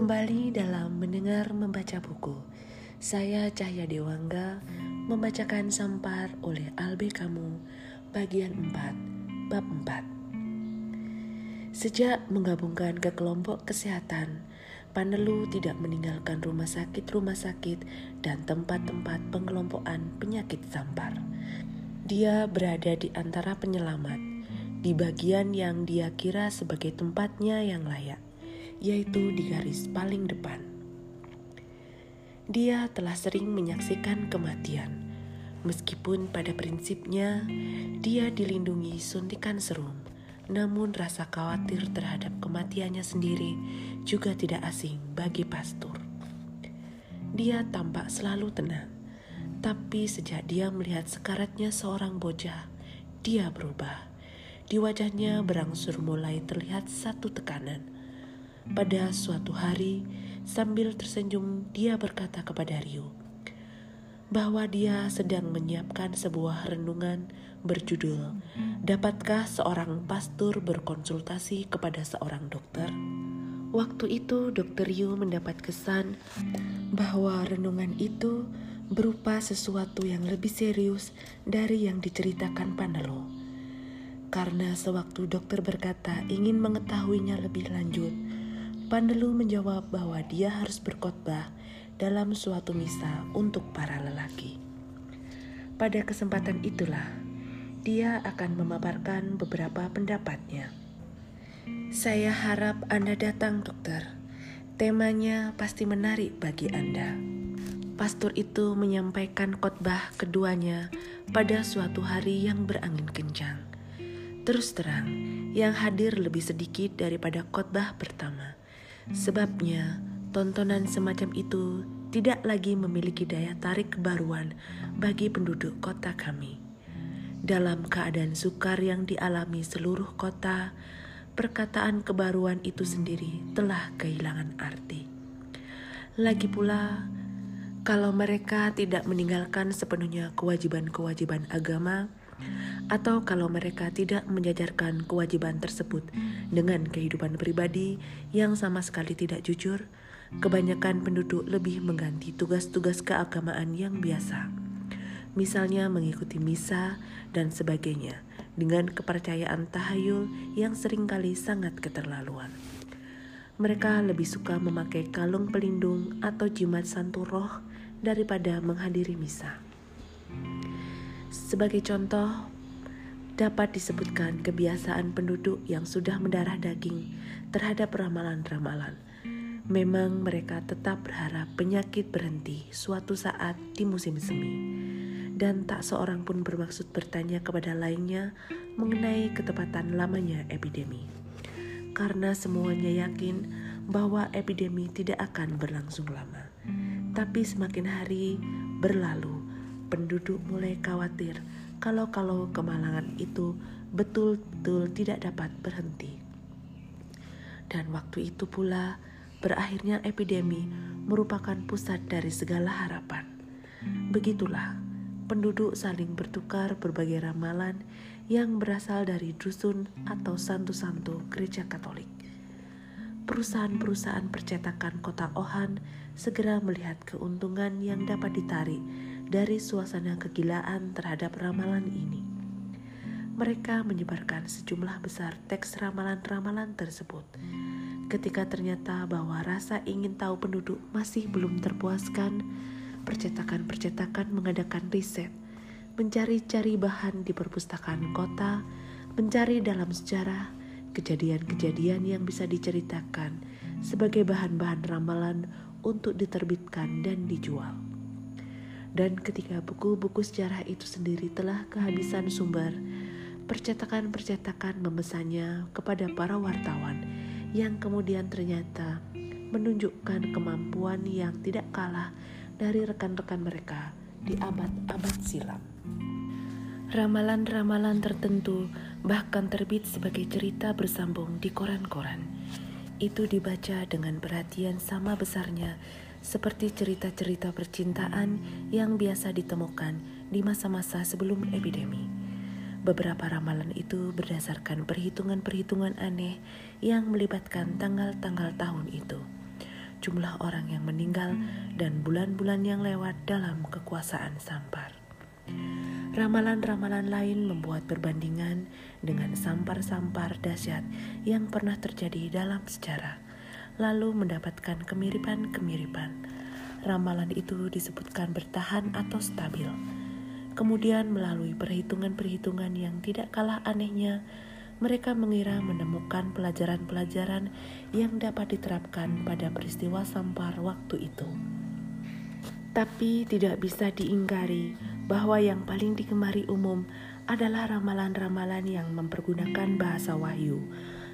Kembali dalam mendengar membaca buku, saya Cahya Dewangga membacakan Sampar oleh Albe Kamu bagian 4, bab 4. Sejak menggabungkan ke kelompok kesehatan, Panelu tidak meninggalkan rumah sakit-rumah sakit dan tempat-tempat pengelompokan penyakit sampar. Dia berada di antara penyelamat, di bagian yang dia kira sebagai tempatnya yang layak yaitu di garis paling depan. Dia telah sering menyaksikan kematian, meskipun pada prinsipnya dia dilindungi suntikan serum, namun rasa khawatir terhadap kematiannya sendiri juga tidak asing bagi pastor. Dia tampak selalu tenang, tapi sejak dia melihat sekaratnya seorang bocah, dia berubah. Di wajahnya berangsur mulai terlihat satu tekanan pada suatu hari, sambil tersenyum, dia berkata kepada Rio bahwa dia sedang menyiapkan sebuah renungan berjudul "Dapatkah seorang pastor berkonsultasi kepada seorang dokter?" Waktu itu, Dokter Rio mendapat kesan bahwa renungan itu berupa sesuatu yang lebih serius dari yang diceritakan Panelo. Karena sewaktu dokter berkata ingin mengetahuinya lebih lanjut, Pandelu menjawab bahwa dia harus berkhotbah dalam suatu misa untuk para lelaki. Pada kesempatan itulah, dia akan memaparkan beberapa pendapatnya. Saya harap Anda datang, dokter. Temanya pasti menarik bagi Anda. Pastor itu menyampaikan khotbah keduanya pada suatu hari yang berangin kencang. Terus terang, yang hadir lebih sedikit daripada khotbah pertama. Sebabnya, tontonan semacam itu tidak lagi memiliki daya tarik kebaruan bagi penduduk kota kami. Dalam keadaan sukar yang dialami seluruh kota, perkataan kebaruan itu sendiri telah kehilangan arti. Lagi pula, kalau mereka tidak meninggalkan sepenuhnya kewajiban-kewajiban agama, atau kalau mereka tidak menjajarkan kewajiban tersebut dengan kehidupan pribadi yang sama sekali tidak jujur, kebanyakan penduduk lebih mengganti tugas-tugas keagamaan yang biasa. Misalnya mengikuti misa dan sebagainya dengan kepercayaan tahayul yang sering kali sangat keterlaluan. Mereka lebih suka memakai kalung pelindung atau jimat santu roh daripada menghadiri misa. Sebagai contoh, dapat disebutkan kebiasaan penduduk yang sudah mendarah daging terhadap ramalan-ramalan. Memang mereka tetap berharap penyakit berhenti suatu saat di musim semi, dan tak seorang pun bermaksud bertanya kepada lainnya mengenai ketepatan lamanya epidemi. Karena semuanya yakin bahwa epidemi tidak akan berlangsung lama, tapi semakin hari berlalu, penduduk mulai khawatir kalau-kalau kemalangan itu betul-betul tidak dapat berhenti. Dan waktu itu pula berakhirnya epidemi merupakan pusat dari segala harapan. Begitulah penduduk saling bertukar berbagai ramalan yang berasal dari dusun atau santu-santu gereja Katolik. Perusahaan-perusahaan percetakan kota Ohan segera melihat keuntungan yang dapat ditarik dari suasana kegilaan terhadap ramalan ini. Mereka menyebarkan sejumlah besar teks ramalan-ramalan tersebut. Ketika ternyata bahwa rasa ingin tahu penduduk masih belum terpuaskan, percetakan-percetakan mengadakan riset, mencari-cari bahan di perpustakaan kota, mencari dalam sejarah kejadian-kejadian yang bisa diceritakan sebagai bahan-bahan ramalan untuk diterbitkan dan dijual. Dan ketika buku-buku sejarah itu sendiri telah kehabisan sumber, percetakan-percetakan memesannya kepada para wartawan yang kemudian ternyata menunjukkan kemampuan yang tidak kalah dari rekan-rekan mereka di abad-abad silam. Ramalan-ramalan tertentu bahkan terbit sebagai cerita bersambung di koran-koran. Itu dibaca dengan perhatian sama besarnya seperti cerita-cerita percintaan yang biasa ditemukan di masa-masa sebelum epidemi. Beberapa ramalan itu berdasarkan perhitungan-perhitungan aneh yang melibatkan tanggal-tanggal tahun itu. jumlah orang yang meninggal dan bulan-bulan yang lewat dalam kekuasaan Sampar. Ramalan-ramalan lain membuat perbandingan dengan sampar-sampar dahsyat yang pernah terjadi dalam sejarah, lalu mendapatkan kemiripan-kemiripan. Ramalan itu disebutkan bertahan atau stabil. Kemudian melalui perhitungan-perhitungan yang tidak kalah anehnya, mereka mengira menemukan pelajaran-pelajaran yang dapat diterapkan pada peristiwa sampar waktu itu. Tapi tidak bisa diingkari bahwa yang paling digemari umum adalah ramalan-ramalan yang mempergunakan bahasa wahyu,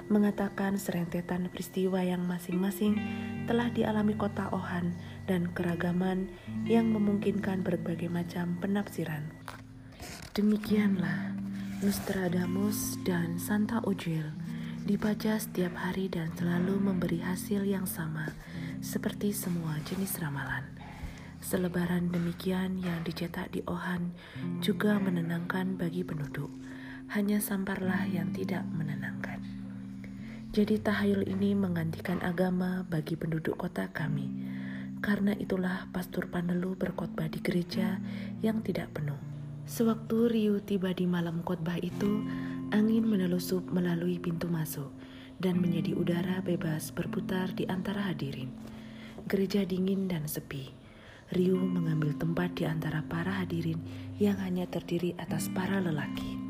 mengatakan serentetan peristiwa yang masing-masing telah dialami kota Ohan dan keragaman yang memungkinkan berbagai macam penafsiran. Demikianlah Nostradamus dan Santa Ujil dibaca setiap hari dan selalu memberi hasil yang sama seperti semua jenis ramalan. Selebaran demikian yang dicetak di Ohan juga menenangkan bagi penduduk. Hanya samparlah yang tidak menenangkan. Jadi tahayul ini menggantikan agama bagi penduduk kota kami. Karena itulah Pastor Panelu berkhotbah di gereja yang tidak penuh. Sewaktu Riu tiba di malam khotbah itu, angin menelusup melalui pintu masuk dan menjadi udara bebas berputar di antara hadirin. Gereja dingin dan sepi. Ryu mengambil tempat di antara para hadirin yang hanya terdiri atas para lelaki.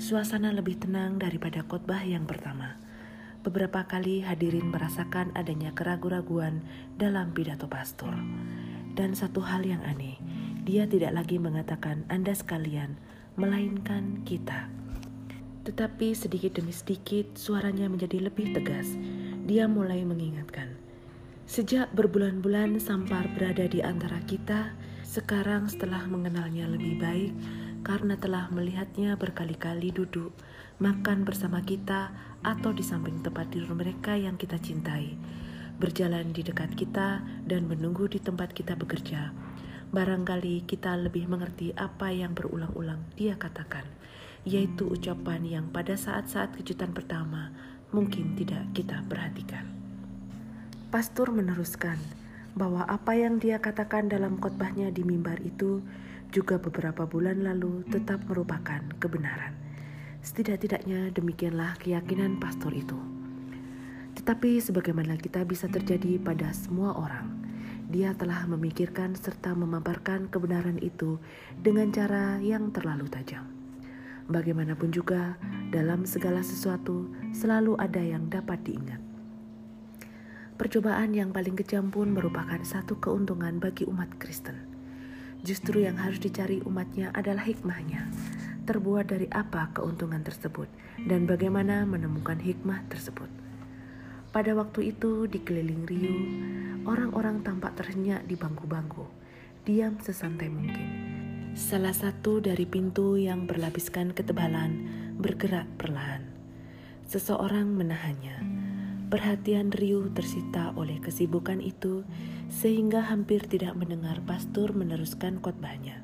Suasana lebih tenang daripada khotbah yang pertama. Beberapa kali hadirin merasakan adanya keraguan-raguan dalam pidato pastor. Dan satu hal yang aneh, dia tidak lagi mengatakan Anda sekalian, melainkan kita. Tetapi sedikit demi sedikit suaranya menjadi lebih tegas. Dia mulai mengingatkan, Sejak berbulan-bulan Sampar berada di antara kita, sekarang setelah mengenalnya lebih baik, karena telah melihatnya berkali-kali duduk, makan bersama kita, atau di samping tempat tidur mereka yang kita cintai, berjalan di dekat kita, dan menunggu di tempat kita bekerja. Barangkali kita lebih mengerti apa yang berulang-ulang dia katakan, yaitu ucapan yang pada saat-saat kejutan pertama mungkin tidak kita perhatikan. Pastor meneruskan bahwa apa yang dia katakan dalam khotbahnya di mimbar itu juga beberapa bulan lalu tetap merupakan kebenaran. Setidak-tidaknya demikianlah keyakinan pastor itu. Tetapi sebagaimana kita bisa terjadi pada semua orang, dia telah memikirkan serta memaparkan kebenaran itu dengan cara yang terlalu tajam. Bagaimanapun juga, dalam segala sesuatu selalu ada yang dapat diingat. Percobaan yang paling kejam pun merupakan satu keuntungan bagi umat Kristen. Justru yang harus dicari umatnya adalah hikmahnya. Terbuat dari apa keuntungan tersebut dan bagaimana menemukan hikmah tersebut. Pada waktu itu di keliling Rio, orang-orang tampak terhenyak di bangku-bangku, diam sesantai mungkin. Salah satu dari pintu yang berlapiskan ketebalan bergerak perlahan. Seseorang menahannya Perhatian Ryu tersita oleh kesibukan itu sehingga hampir tidak mendengar pastor meneruskan khotbahnya.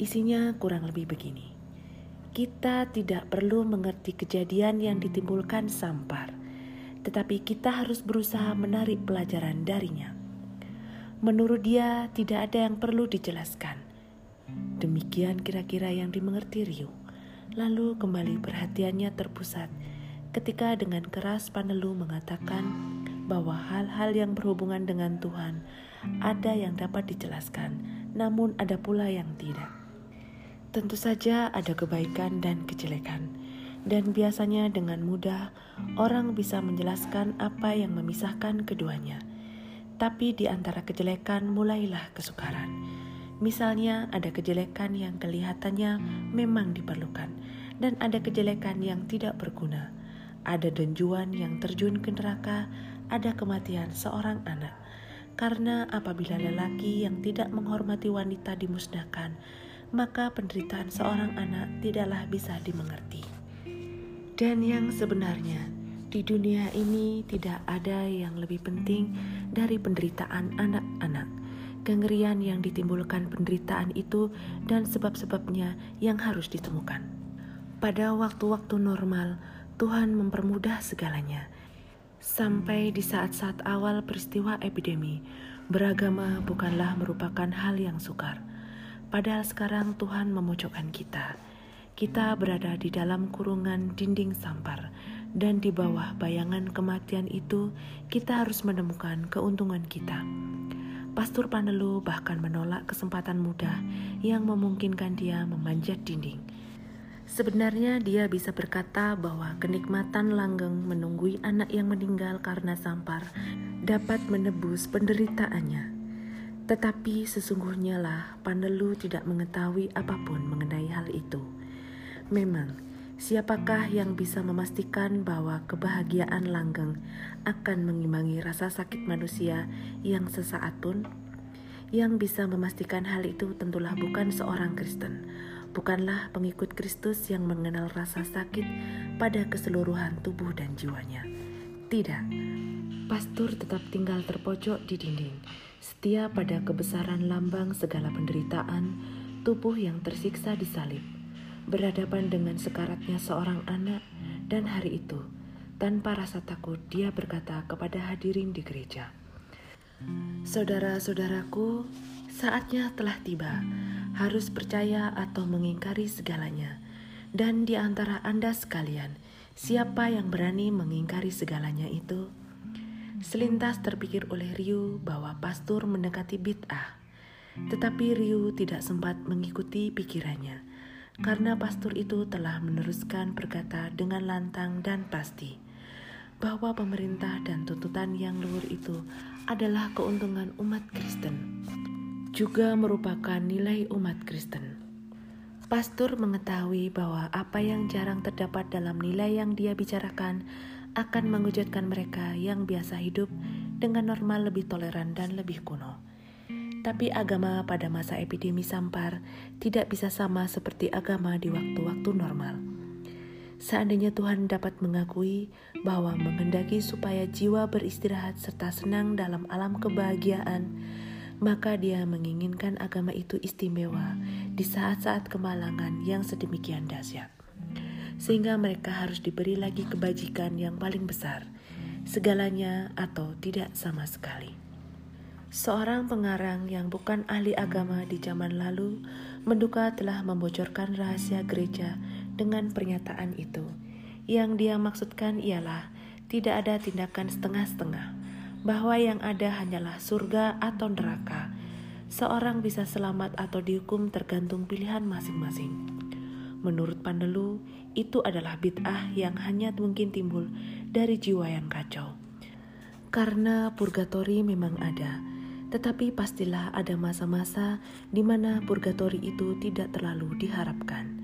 Isinya kurang lebih begini. Kita tidak perlu mengerti kejadian yang ditimbulkan sampar, tetapi kita harus berusaha menarik pelajaran darinya. Menurut dia, tidak ada yang perlu dijelaskan. Demikian kira-kira yang dimengerti Ryu. Lalu kembali perhatiannya terpusat ketika dengan keras Panelu mengatakan bahwa hal-hal yang berhubungan dengan Tuhan ada yang dapat dijelaskan, namun ada pula yang tidak. Tentu saja ada kebaikan dan kejelekan, dan biasanya dengan mudah orang bisa menjelaskan apa yang memisahkan keduanya. Tapi di antara kejelekan mulailah kesukaran. Misalnya ada kejelekan yang kelihatannya memang diperlukan, dan ada kejelekan yang tidak berguna ada denjuan yang terjun ke neraka, ada kematian seorang anak. Karena apabila lelaki yang tidak menghormati wanita dimusnahkan, maka penderitaan seorang anak tidaklah bisa dimengerti. Dan yang sebenarnya, di dunia ini tidak ada yang lebih penting dari penderitaan anak-anak. Kengerian yang ditimbulkan penderitaan itu dan sebab-sebabnya yang harus ditemukan. Pada waktu-waktu normal, Tuhan mempermudah segalanya. Sampai di saat-saat awal peristiwa epidemi, beragama bukanlah merupakan hal yang sukar. Padahal sekarang Tuhan memojokkan kita. Kita berada di dalam kurungan dinding sampar, dan di bawah bayangan kematian itu, kita harus menemukan keuntungan kita. Pastor Panelu bahkan menolak kesempatan mudah yang memungkinkan dia memanjat dinding. Sebenarnya dia bisa berkata bahwa kenikmatan langgeng menunggui anak yang meninggal karena sampar dapat menebus penderitaannya. Tetapi sesungguhnya lah Pandelu tidak mengetahui apa pun mengenai hal itu. Memang, siapakah yang bisa memastikan bahwa kebahagiaan langgeng akan mengimbangi rasa sakit manusia yang sesaat pun? Yang bisa memastikan hal itu tentulah bukan seorang Kristen, bukanlah pengikut Kristus yang mengenal rasa sakit pada keseluruhan tubuh dan jiwanya. Tidak, pastor tetap tinggal terpojok di dinding, setia pada kebesaran lambang segala penderitaan, tubuh yang tersiksa disalib, berhadapan dengan sekaratnya seorang anak, dan hari itu, tanpa rasa takut, dia berkata kepada hadirin di gereja, Saudara-saudaraku, saatnya telah tiba harus percaya atau mengingkari segalanya. Dan di antara Anda sekalian, siapa yang berani mengingkari segalanya itu? Selintas terpikir oleh Ryu bahwa pastor mendekati bid'ah. Tetapi Ryu tidak sempat mengikuti pikirannya, karena pastor itu telah meneruskan berkata dengan lantang dan pasti bahwa pemerintah dan tuntutan yang luhur itu adalah keuntungan umat Kristen juga merupakan nilai umat Kristen. Pastor mengetahui bahwa apa yang jarang terdapat dalam nilai yang dia bicarakan akan mengujudkan mereka yang biasa hidup dengan normal lebih toleran dan lebih kuno. Tapi agama pada masa epidemi sampar tidak bisa sama seperti agama di waktu-waktu normal. Seandainya Tuhan dapat mengakui bahwa menghendaki supaya jiwa beristirahat serta senang dalam alam kebahagiaan, maka dia menginginkan agama itu istimewa di saat-saat kemalangan yang sedemikian dahsyat. Sehingga mereka harus diberi lagi kebajikan yang paling besar, segalanya atau tidak sama sekali. Seorang pengarang yang bukan ahli agama di zaman lalu menduga telah membocorkan rahasia gereja dengan pernyataan itu. Yang dia maksudkan ialah tidak ada tindakan setengah-setengah bahwa yang ada hanyalah surga atau neraka. Seorang bisa selamat atau dihukum tergantung pilihan masing-masing. Menurut Pandelu, itu adalah bid'ah yang hanya mungkin timbul dari jiwa yang kacau. Karena purgatori memang ada, tetapi pastilah ada masa-masa di mana purgatori itu tidak terlalu diharapkan.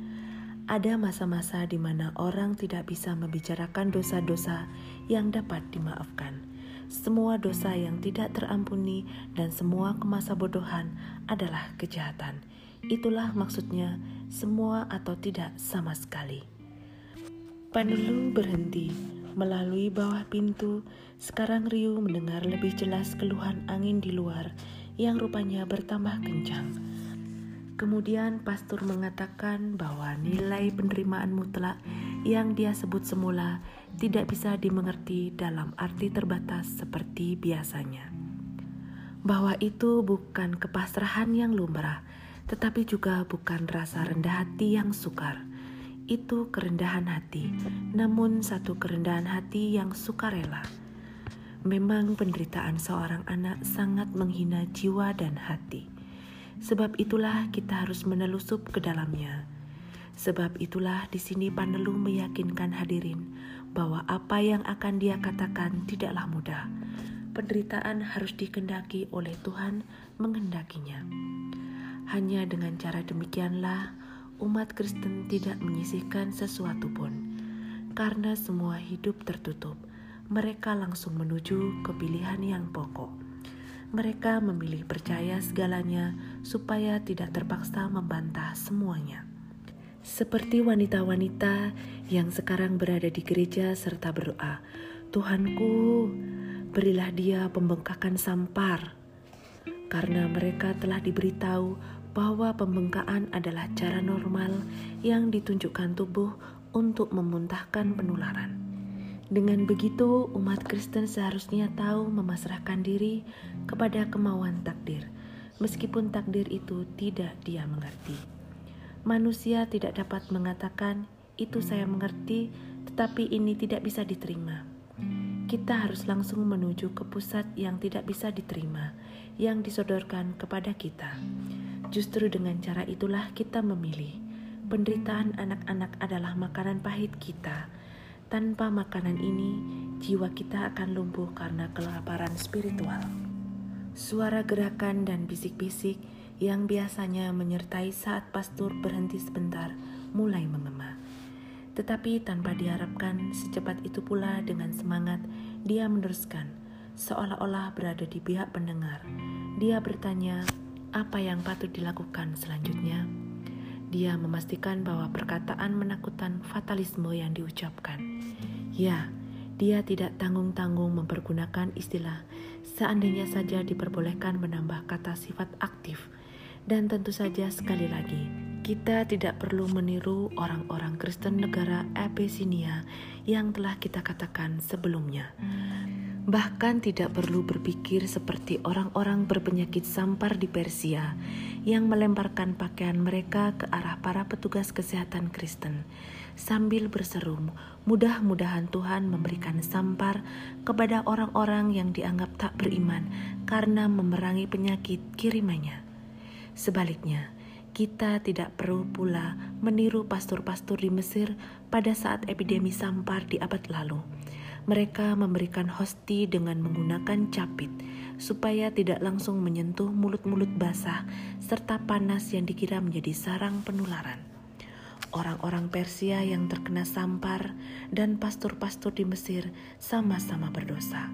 Ada masa-masa di mana orang tidak bisa membicarakan dosa-dosa yang dapat dimaafkan semua dosa yang tidak terampuni dan semua kemasa bodohan adalah kejahatan. Itulah maksudnya semua atau tidak sama sekali. Panelu berhenti melalui bawah pintu. Sekarang Ryu mendengar lebih jelas keluhan angin di luar yang rupanya bertambah kencang. Kemudian pastor mengatakan bahwa nilai penerimaan mutlak yang dia sebut semula tidak bisa dimengerti dalam arti terbatas seperti biasanya. Bahwa itu bukan kepasrahan yang lumrah, tetapi juga bukan rasa rendah hati yang sukar. Itu kerendahan hati, namun satu kerendahan hati yang sukarela. Memang penderitaan seorang anak sangat menghina jiwa dan hati Sebab itulah kita harus menelusup ke dalamnya. Sebab itulah di sini Panelu meyakinkan hadirin bahwa apa yang akan dia katakan tidaklah mudah. Penderitaan harus dikendaki oleh Tuhan menghendakinya. Hanya dengan cara demikianlah umat Kristen tidak menyisihkan sesuatu pun. Karena semua hidup tertutup, mereka langsung menuju ke pilihan yang pokok mereka memilih percaya segalanya supaya tidak terpaksa membantah semuanya. Seperti wanita-wanita yang sekarang berada di gereja serta berdoa, Tuhanku, berilah dia pembengkakan sampar. Karena mereka telah diberitahu bahwa pembengkakan adalah cara normal yang ditunjukkan tubuh untuk memuntahkan penularan. Dengan begitu, umat Kristen seharusnya tahu memasrahkan diri kepada kemauan takdir, meskipun takdir itu tidak dia mengerti. Manusia tidak dapat mengatakan, "Itu saya mengerti, tetapi ini tidak bisa diterima." Kita harus langsung menuju ke pusat yang tidak bisa diterima, yang disodorkan kepada kita. Justru dengan cara itulah kita memilih. Penderitaan anak-anak adalah makanan pahit kita tanpa makanan ini, jiwa kita akan lumpuh karena kelaparan spiritual. Suara gerakan dan bisik-bisik yang biasanya menyertai saat pastor berhenti sebentar mulai mengema. Tetapi tanpa diharapkan, secepat itu pula dengan semangat dia meneruskan, seolah-olah berada di pihak pendengar. Dia bertanya, apa yang patut dilakukan selanjutnya? Dia memastikan bahwa perkataan menakutkan fatalisme yang diucapkan. Ya, dia tidak tanggung-tanggung mempergunakan istilah seandainya saja diperbolehkan menambah kata sifat aktif. Dan tentu saja sekali lagi, kita tidak perlu meniru orang-orang Kristen negara Abisinia yang telah kita katakan sebelumnya. Bahkan tidak perlu berpikir seperti orang-orang berpenyakit sampar di Persia yang melemparkan pakaian mereka ke arah para petugas kesehatan Kristen sambil berseru, mudah-mudahan Tuhan memberikan sampar kepada orang-orang yang dianggap tak beriman karena memerangi penyakit kirimannya. Sebaliknya, kita tidak perlu pula meniru pastor-pastor di Mesir pada saat epidemi sampar di abad lalu mereka memberikan hosti dengan menggunakan capit supaya tidak langsung menyentuh mulut-mulut basah serta panas yang dikira menjadi sarang penularan. Orang-orang Persia yang terkena sampar dan pastor-pastor di Mesir sama-sama berdosa,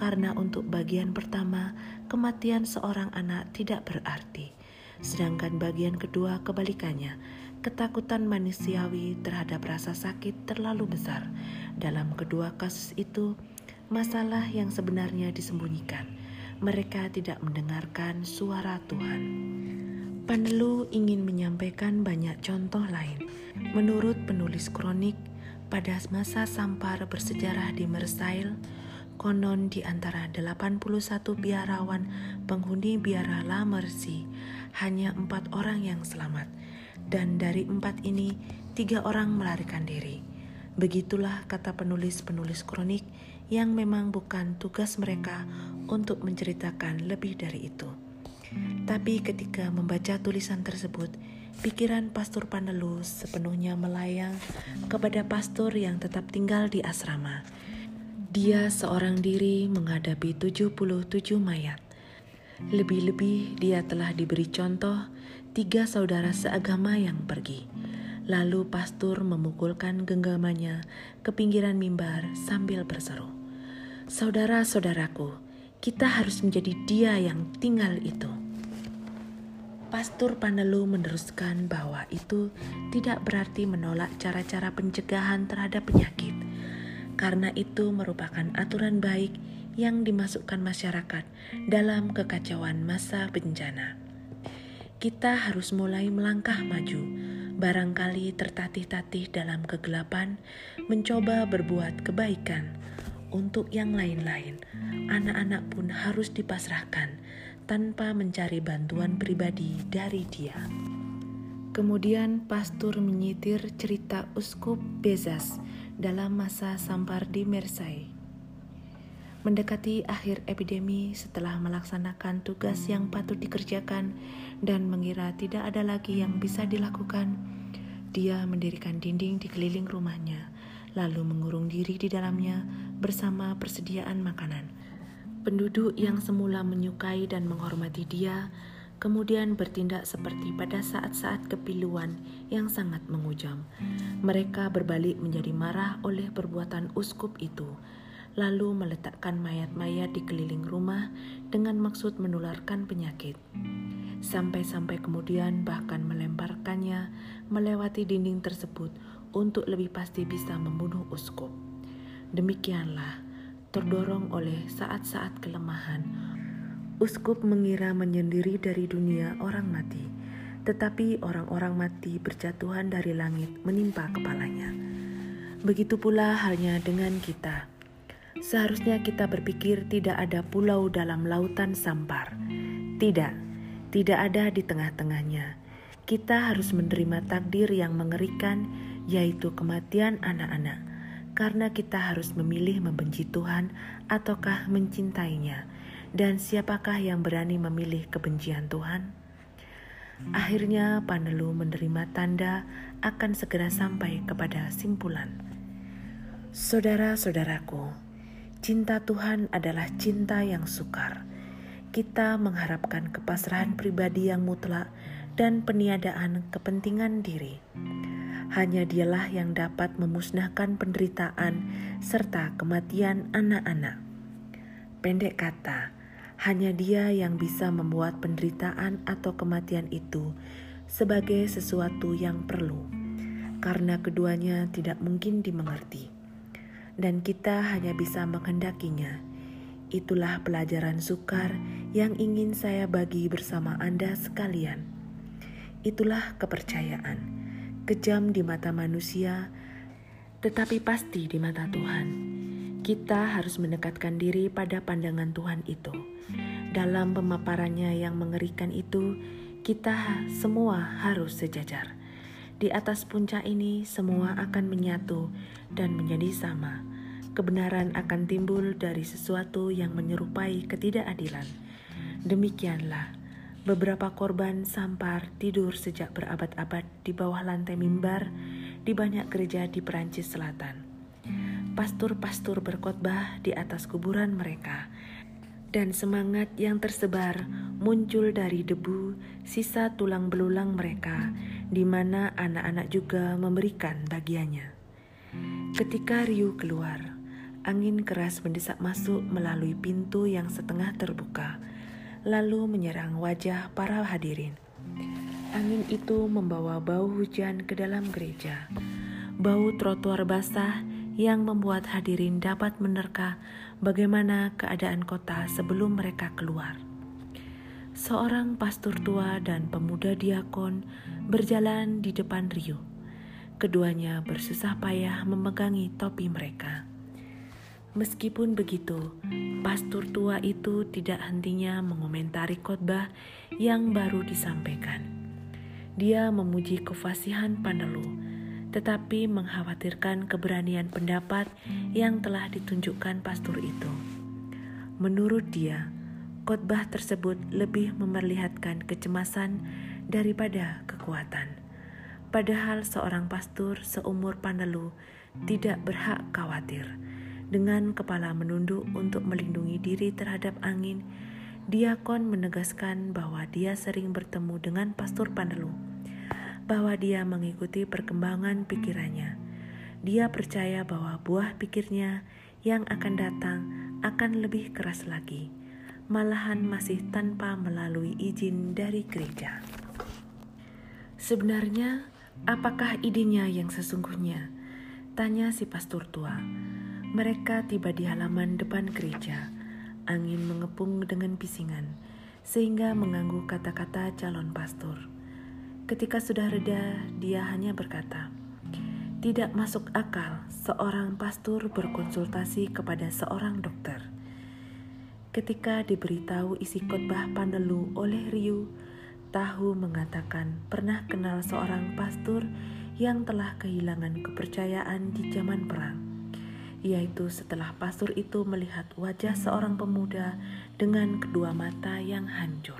karena untuk bagian pertama kematian seorang anak tidak berarti, sedangkan bagian kedua kebalikannya, ketakutan manusiawi terhadap rasa sakit terlalu besar dalam kedua kasus itu, masalah yang sebenarnya disembunyikan. Mereka tidak mendengarkan suara Tuhan. Panelu ingin menyampaikan banyak contoh lain. Menurut penulis kronik, pada masa Sampar bersejarah di Mersail, konon di antara 81 biarawan penghuni biara La Mercy, hanya empat orang yang selamat, dan dari empat ini, tiga orang melarikan diri. Begitulah kata penulis-penulis kronik yang memang bukan tugas mereka untuk menceritakan lebih dari itu. Tapi ketika membaca tulisan tersebut, pikiran Pastor Panelu sepenuhnya melayang kepada pastor yang tetap tinggal di asrama. Dia seorang diri menghadapi 77 mayat. Lebih-lebih dia telah diberi contoh tiga saudara seagama yang pergi Lalu pastor memukulkan genggamannya ke pinggiran mimbar sambil berseru, "Saudara-saudaraku, kita harus menjadi dia yang tinggal itu." Pastor Panelu meneruskan bahwa itu tidak berarti menolak cara-cara pencegahan terhadap penyakit, karena itu merupakan aturan baik yang dimasukkan masyarakat dalam kekacauan masa bencana. Kita harus mulai melangkah maju barangkali tertatih-tatih dalam kegelapan, mencoba berbuat kebaikan. Untuk yang lain-lain, anak-anak pun harus dipasrahkan tanpa mencari bantuan pribadi dari dia. Kemudian pastor menyitir cerita Uskup Bezas dalam masa sampar di Mersai. Mendekati akhir epidemi setelah melaksanakan tugas yang patut dikerjakan, dan mengira tidak ada lagi yang bisa dilakukan, dia mendirikan dinding di keliling rumahnya, lalu mengurung diri di dalamnya bersama persediaan makanan. Penduduk yang semula menyukai dan menghormati dia, kemudian bertindak seperti pada saat-saat kepiluan yang sangat mengujam. Mereka berbalik menjadi marah oleh perbuatan uskup itu, lalu meletakkan mayat-mayat di keliling rumah dengan maksud menularkan penyakit sampai-sampai kemudian bahkan melemparkannya melewati dinding tersebut untuk lebih pasti bisa membunuh uskup. Demikianlah, terdorong oleh saat-saat kelemahan, uskup mengira menyendiri dari dunia orang mati, tetapi orang-orang mati berjatuhan dari langit menimpa kepalanya. Begitu pula halnya dengan kita. Seharusnya kita berpikir tidak ada pulau dalam lautan sampar. Tidak, tidak ada di tengah-tengahnya. Kita harus menerima takdir yang mengerikan, yaitu kematian anak-anak, karena kita harus memilih membenci Tuhan ataukah mencintainya. Dan siapakah yang berani memilih kebencian Tuhan? Akhirnya, Panelu menerima tanda akan segera sampai kepada simpulan. Saudara-saudaraku, cinta Tuhan adalah cinta yang sukar. Kita mengharapkan kepasrahan pribadi yang mutlak dan peniadaan kepentingan diri. Hanya dialah yang dapat memusnahkan penderitaan serta kematian anak-anak. Pendek kata, hanya dia yang bisa membuat penderitaan atau kematian itu sebagai sesuatu yang perlu, karena keduanya tidak mungkin dimengerti dan kita hanya bisa menghendakinya. Itulah pelajaran sukar yang ingin saya bagi bersama Anda sekalian. Itulah kepercayaan, kejam di mata manusia, tetapi pasti di mata Tuhan. Kita harus mendekatkan diri pada pandangan Tuhan itu. Dalam pemaparannya yang mengerikan itu, kita semua harus sejajar di atas puncak ini semua akan menyatu dan menjadi sama. Kebenaran akan timbul dari sesuatu yang menyerupai ketidakadilan. Demikianlah, beberapa korban sampar tidur sejak berabad-abad di bawah lantai mimbar di banyak gereja di Perancis Selatan. Pastur-pastur berkhotbah di atas kuburan mereka dan semangat yang tersebar muncul dari debu sisa tulang belulang mereka, di mana anak-anak juga memberikan bagiannya. Ketika Ryu keluar, angin keras mendesak masuk melalui pintu yang setengah terbuka, lalu menyerang wajah para hadirin. Angin itu membawa bau hujan ke dalam gereja, bau trotoar basah yang membuat hadirin dapat menerka bagaimana keadaan kota sebelum mereka keluar. Seorang pastor tua dan pemuda diakon berjalan di depan Rio. Keduanya bersusah payah memegangi topi mereka. Meskipun begitu, pastor tua itu tidak hentinya mengomentari khotbah yang baru disampaikan. Dia memuji kefasihan Panelu tetapi mengkhawatirkan keberanian pendapat yang telah ditunjukkan pastor itu. Menurut dia, khotbah tersebut lebih memperlihatkan kecemasan daripada kekuatan. Padahal seorang pastor seumur Panelu tidak berhak khawatir. Dengan kepala menunduk untuk melindungi diri terhadap angin, Diakon menegaskan bahwa dia sering bertemu dengan pastor Panelu bahwa dia mengikuti perkembangan pikirannya. Dia percaya bahwa buah pikirnya yang akan datang akan lebih keras lagi, malahan masih tanpa melalui izin dari gereja. Sebenarnya, apakah idenya yang sesungguhnya? Tanya si pastor tua. Mereka tiba di halaman depan gereja. Angin mengepung dengan pisingan, sehingga mengganggu kata-kata calon pastor. Ketika sudah reda, dia hanya berkata, "Tidak masuk akal seorang pastor berkonsultasi kepada seorang dokter." Ketika diberitahu isi khotbah Panelu oleh Ryu, Tahu mengatakan pernah kenal seorang pastor yang telah kehilangan kepercayaan di zaman perang, yaitu setelah pastor itu melihat wajah seorang pemuda dengan kedua mata yang hancur.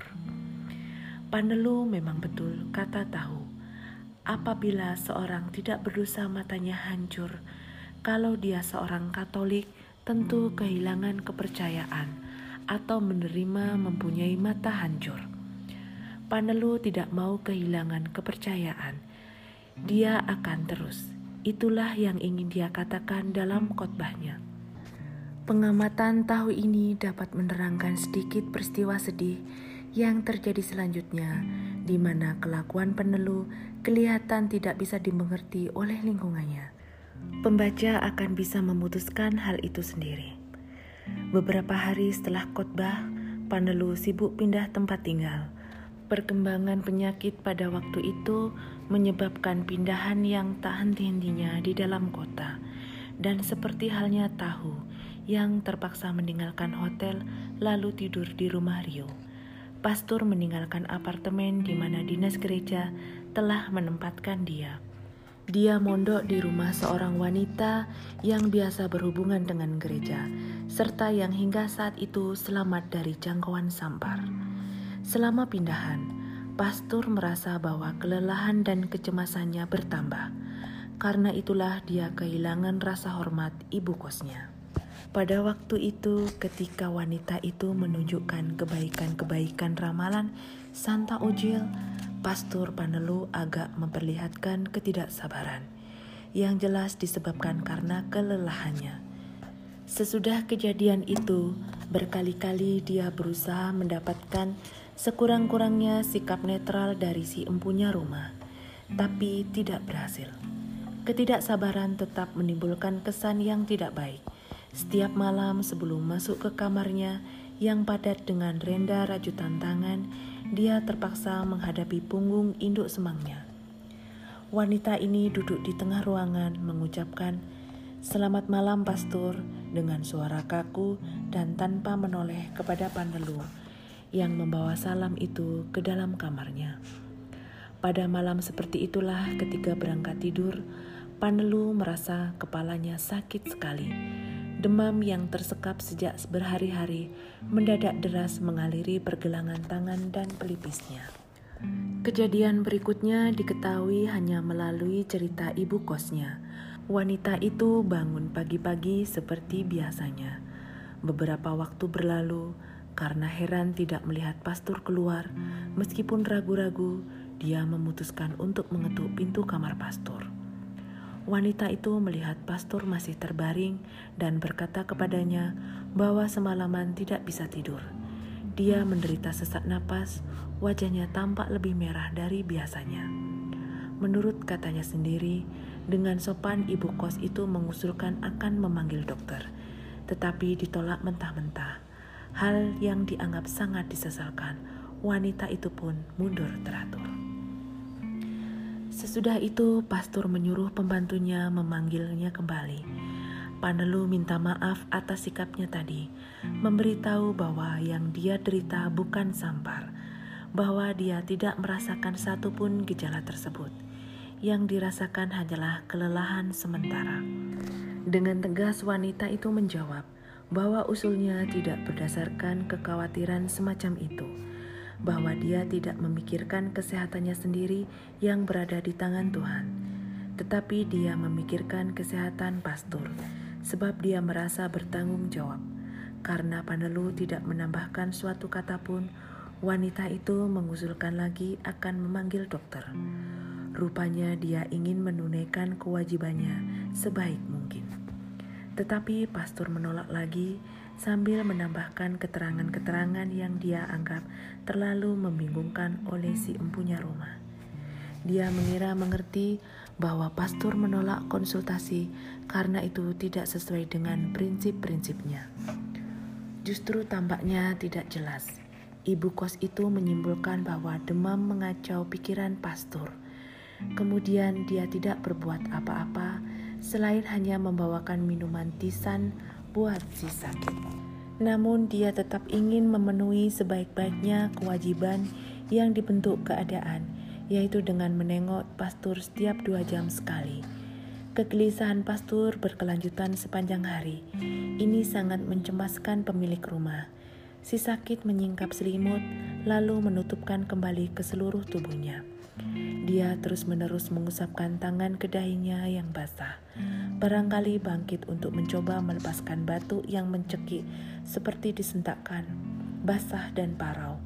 Panelu memang betul kata tahu. Apabila seorang tidak berdosa matanya hancur, kalau dia seorang Katolik tentu kehilangan kepercayaan atau menerima mempunyai mata hancur. Panelu tidak mau kehilangan kepercayaan. Dia akan terus. Itulah yang ingin dia katakan dalam khotbahnya. Pengamatan tahu ini dapat menerangkan sedikit peristiwa sedih yang terjadi selanjutnya, di mana kelakuan penelu kelihatan tidak bisa dimengerti oleh lingkungannya. Pembaca akan bisa memutuskan hal itu sendiri. Beberapa hari setelah khotbah, Panelu sibuk pindah tempat tinggal. Perkembangan penyakit pada waktu itu menyebabkan pindahan yang tak henti-hentinya di dalam kota, dan seperti halnya tahu yang terpaksa meninggalkan hotel lalu tidur di rumah Rio. Pastor meninggalkan apartemen di mana dinas gereja telah menempatkan dia. Dia mondok di rumah seorang wanita yang biasa berhubungan dengan gereja, serta yang hingga saat itu selamat dari jangkauan sampar. Selama pindahan, pastor merasa bahwa kelelahan dan kecemasannya bertambah. Karena itulah dia kehilangan rasa hormat ibu kosnya. Pada waktu itu, ketika wanita itu menunjukkan kebaikan-kebaikan ramalan Santa Ojil, Pastor Panelu agak memperlihatkan ketidaksabaran, yang jelas disebabkan karena kelelahannya. Sesudah kejadian itu, berkali-kali dia berusaha mendapatkan sekurang-kurangnya sikap netral dari si empunya rumah, tapi tidak berhasil. Ketidaksabaran tetap menimbulkan kesan yang tidak baik. Setiap malam sebelum masuk ke kamarnya yang padat dengan renda rajutan tangan, dia terpaksa menghadapi punggung induk semangnya. Wanita ini duduk di tengah ruangan mengucapkan, Selamat malam pastor, dengan suara kaku dan tanpa menoleh kepada Panelu yang membawa salam itu ke dalam kamarnya. Pada malam seperti itulah ketika berangkat tidur, Panelu merasa kepalanya sakit sekali Demam yang tersekap sejak berhari-hari mendadak deras mengaliri pergelangan tangan dan pelipisnya. Kejadian berikutnya diketahui hanya melalui cerita ibu kosnya. Wanita itu bangun pagi-pagi seperti biasanya. Beberapa waktu berlalu, karena heran tidak melihat pastor keluar, meskipun ragu-ragu, dia memutuskan untuk mengetuk pintu kamar pastor. Wanita itu melihat pastor masih terbaring dan berkata kepadanya bahwa semalaman tidak bisa tidur. Dia menderita sesak napas, wajahnya tampak lebih merah dari biasanya. Menurut katanya sendiri, dengan sopan ibu kos itu mengusulkan akan memanggil dokter, tetapi ditolak mentah-mentah. Hal yang dianggap sangat disesalkan, wanita itu pun mundur teratur. Sesudah itu, pastor menyuruh pembantunya memanggilnya kembali. Panelu minta maaf atas sikapnya tadi, memberitahu bahwa yang dia derita bukan sampar, bahwa dia tidak merasakan satupun gejala tersebut. Yang dirasakan hanyalah kelelahan sementara. Dengan tegas wanita itu menjawab bahwa usulnya tidak berdasarkan kekhawatiran semacam itu bahwa dia tidak memikirkan kesehatannya sendiri yang berada di tangan Tuhan, tetapi dia memikirkan kesehatan pastor, sebab dia merasa bertanggung jawab. Karena Panelu tidak menambahkan suatu kata pun, wanita itu mengusulkan lagi akan memanggil dokter. Rupanya dia ingin menunaikan kewajibannya sebaik mungkin. Tetapi pastor menolak lagi sambil menambahkan keterangan-keterangan yang dia anggap terlalu membingungkan oleh si empunya rumah. Dia mengira mengerti bahwa pastor menolak konsultasi karena itu tidak sesuai dengan prinsip-prinsipnya. Justru tampaknya tidak jelas. Ibu kos itu menyimpulkan bahwa demam mengacau pikiran pastor. Kemudian dia tidak berbuat apa-apa selain hanya membawakan minuman tisan buat si sakit. Namun dia tetap ingin memenuhi sebaik-baiknya kewajiban yang dibentuk keadaan, yaitu dengan menengok pastur setiap dua jam sekali. Kegelisahan pastur berkelanjutan sepanjang hari. Ini sangat mencemaskan pemilik rumah. Si sakit menyingkap selimut, lalu menutupkan kembali ke seluruh tubuhnya. Dia terus-menerus mengusapkan tangan ke dahinya yang basah barangkali bangkit untuk mencoba melepaskan batu yang mencekik seperti disentakkan, basah dan parau.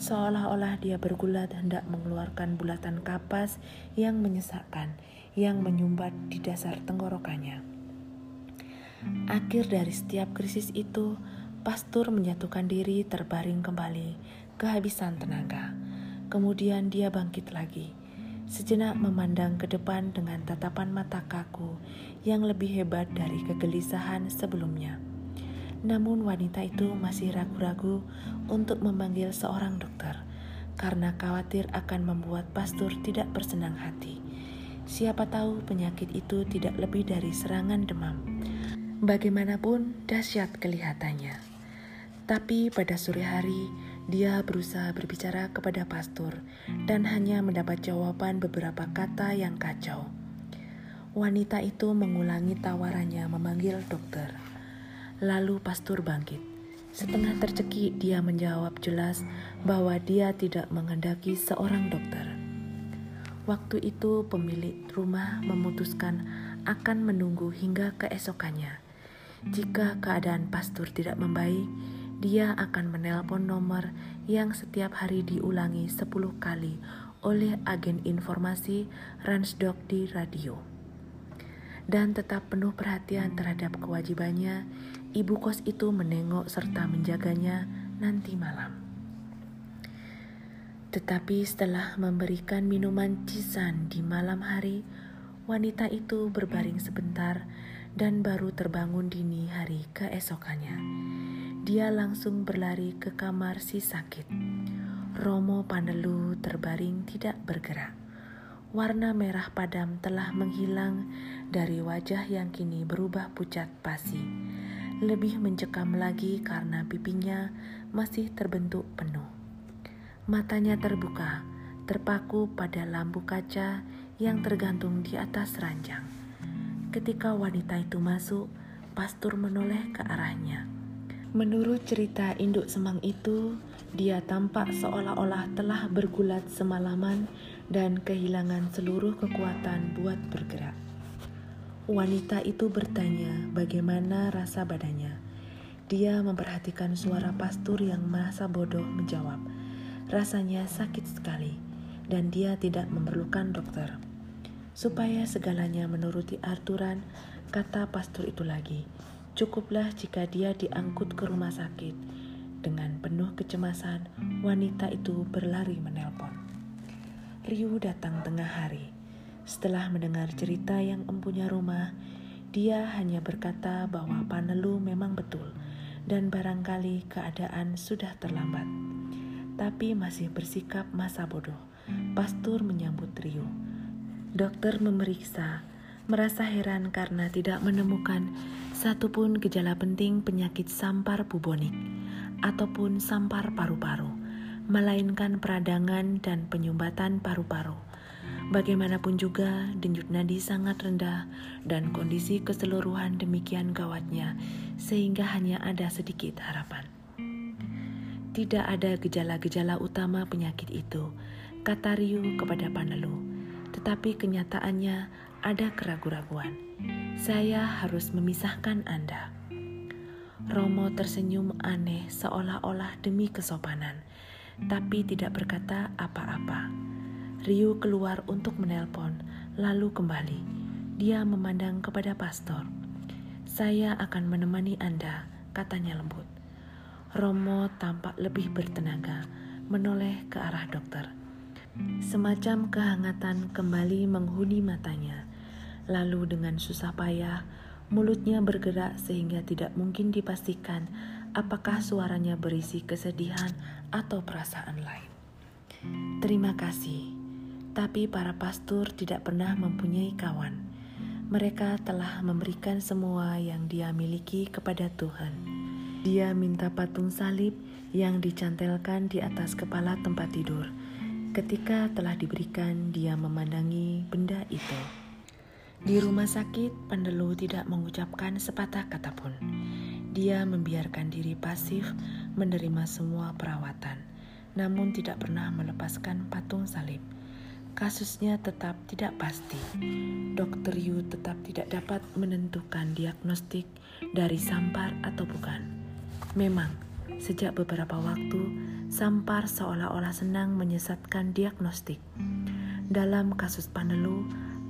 Seolah-olah dia bergulat hendak mengeluarkan bulatan kapas yang menyesakkan, yang menyumbat di dasar tenggorokannya. Akhir dari setiap krisis itu, pastor menyatukan diri terbaring kembali, kehabisan tenaga. Kemudian dia bangkit lagi sejenak memandang ke depan dengan tatapan mata kaku yang lebih hebat dari kegelisahan sebelumnya. Namun wanita itu masih ragu-ragu untuk memanggil seorang dokter karena khawatir akan membuat pastor tidak bersenang hati. Siapa tahu penyakit itu tidak lebih dari serangan demam. Bagaimanapun dahsyat kelihatannya. Tapi pada sore hari, dia berusaha berbicara kepada pastor dan hanya mendapat jawaban beberapa kata yang kacau. Wanita itu mengulangi tawarannya memanggil dokter. Lalu pastor bangkit. Setengah tercekik dia menjawab jelas bahwa dia tidak menghendaki seorang dokter. Waktu itu pemilik rumah memutuskan akan menunggu hingga keesokannya. Jika keadaan pastor tidak membaik, dia akan menelpon nomor yang setiap hari diulangi 10 kali oleh agen informasi Ransdok di radio dan tetap penuh perhatian terhadap kewajibannya, ibu kos itu menengok serta menjaganya nanti malam. Tetapi setelah memberikan minuman cisan di malam hari, wanita itu berbaring sebentar dan baru terbangun dini hari keesokannya. Dia langsung berlari ke kamar si sakit. Romo Pandelu terbaring tidak bergerak warna merah padam telah menghilang dari wajah yang kini berubah pucat pasi. Lebih mencekam lagi karena pipinya masih terbentuk penuh. Matanya terbuka, terpaku pada lampu kaca yang tergantung di atas ranjang. Ketika wanita itu masuk, pastor menoleh ke arahnya. Menurut cerita induk semang itu, dia tampak seolah-olah telah bergulat semalaman dan kehilangan seluruh kekuatan buat bergerak. Wanita itu bertanya bagaimana rasa badannya. Dia memperhatikan suara pastur yang merasa bodoh menjawab, rasanya sakit sekali dan dia tidak memerlukan dokter. Supaya segalanya menuruti aturan, kata pastor itu lagi, cukuplah jika dia diangkut ke rumah sakit. Dengan penuh kecemasan, wanita itu berlari menelpon. Ryu datang tengah hari. Setelah mendengar cerita yang empunya rumah, dia hanya berkata bahwa Panelu memang betul dan barangkali keadaan sudah terlambat. Tapi masih bersikap masa bodoh. Pastur menyambut Ryu. Dokter memeriksa, merasa heran karena tidak menemukan satupun gejala penting penyakit sampar bubonik ataupun sampar paru-paru melainkan peradangan dan penyumbatan paru-paru. Bagaimanapun juga, denyut nadi sangat rendah dan kondisi keseluruhan demikian gawatnya sehingga hanya ada sedikit harapan. Tidak ada gejala-gejala utama penyakit itu, kata Ryu kepada Panelu. Tetapi kenyataannya ada keraguan-raguan. Saya harus memisahkan Anda. Romo tersenyum aneh seolah-olah demi kesopanan tapi tidak berkata apa-apa. Ryu keluar untuk menelpon, lalu kembali. Dia memandang kepada pastor. Saya akan menemani Anda, katanya lembut. Romo tampak lebih bertenaga, menoleh ke arah dokter. Semacam kehangatan kembali menghuni matanya. Lalu dengan susah payah, mulutnya bergerak sehingga tidak mungkin dipastikan apakah suaranya berisi kesedihan atau perasaan lain. Terima kasih, tapi para pastor tidak pernah mempunyai kawan. Mereka telah memberikan semua yang dia miliki kepada Tuhan. Dia minta patung salib yang dicantelkan di atas kepala tempat tidur. Ketika telah diberikan, dia memandangi benda itu. Di rumah sakit, Pandelu tidak mengucapkan sepatah kata pun. Dia membiarkan diri pasif menerima semua perawatan, namun tidak pernah melepaskan patung salib. Kasusnya tetap tidak pasti. Dokter Yu tetap tidak dapat menentukan diagnostik dari sampar atau bukan. Memang, sejak beberapa waktu, sampar seolah-olah senang menyesatkan diagnostik. Dalam kasus Panelu,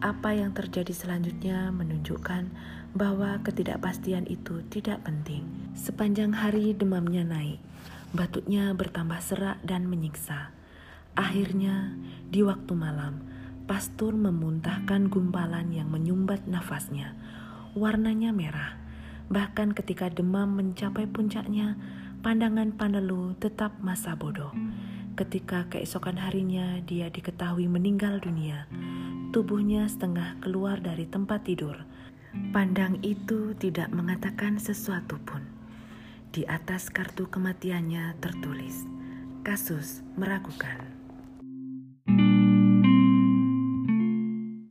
apa yang terjadi selanjutnya menunjukkan bahwa ketidakpastian itu tidak penting. Sepanjang hari demamnya naik, batuknya bertambah serak dan menyiksa. Akhirnya, di waktu malam, pastor memuntahkan gumpalan yang menyumbat nafasnya. Warnanya merah. Bahkan ketika demam mencapai puncaknya, pandangan Panelu tetap masa bodoh. Ketika keesokan harinya dia diketahui meninggal dunia, tubuhnya setengah keluar dari tempat tidur. Pandang itu tidak mengatakan sesuatu pun. Di atas kartu kematiannya tertulis, kasus meragukan.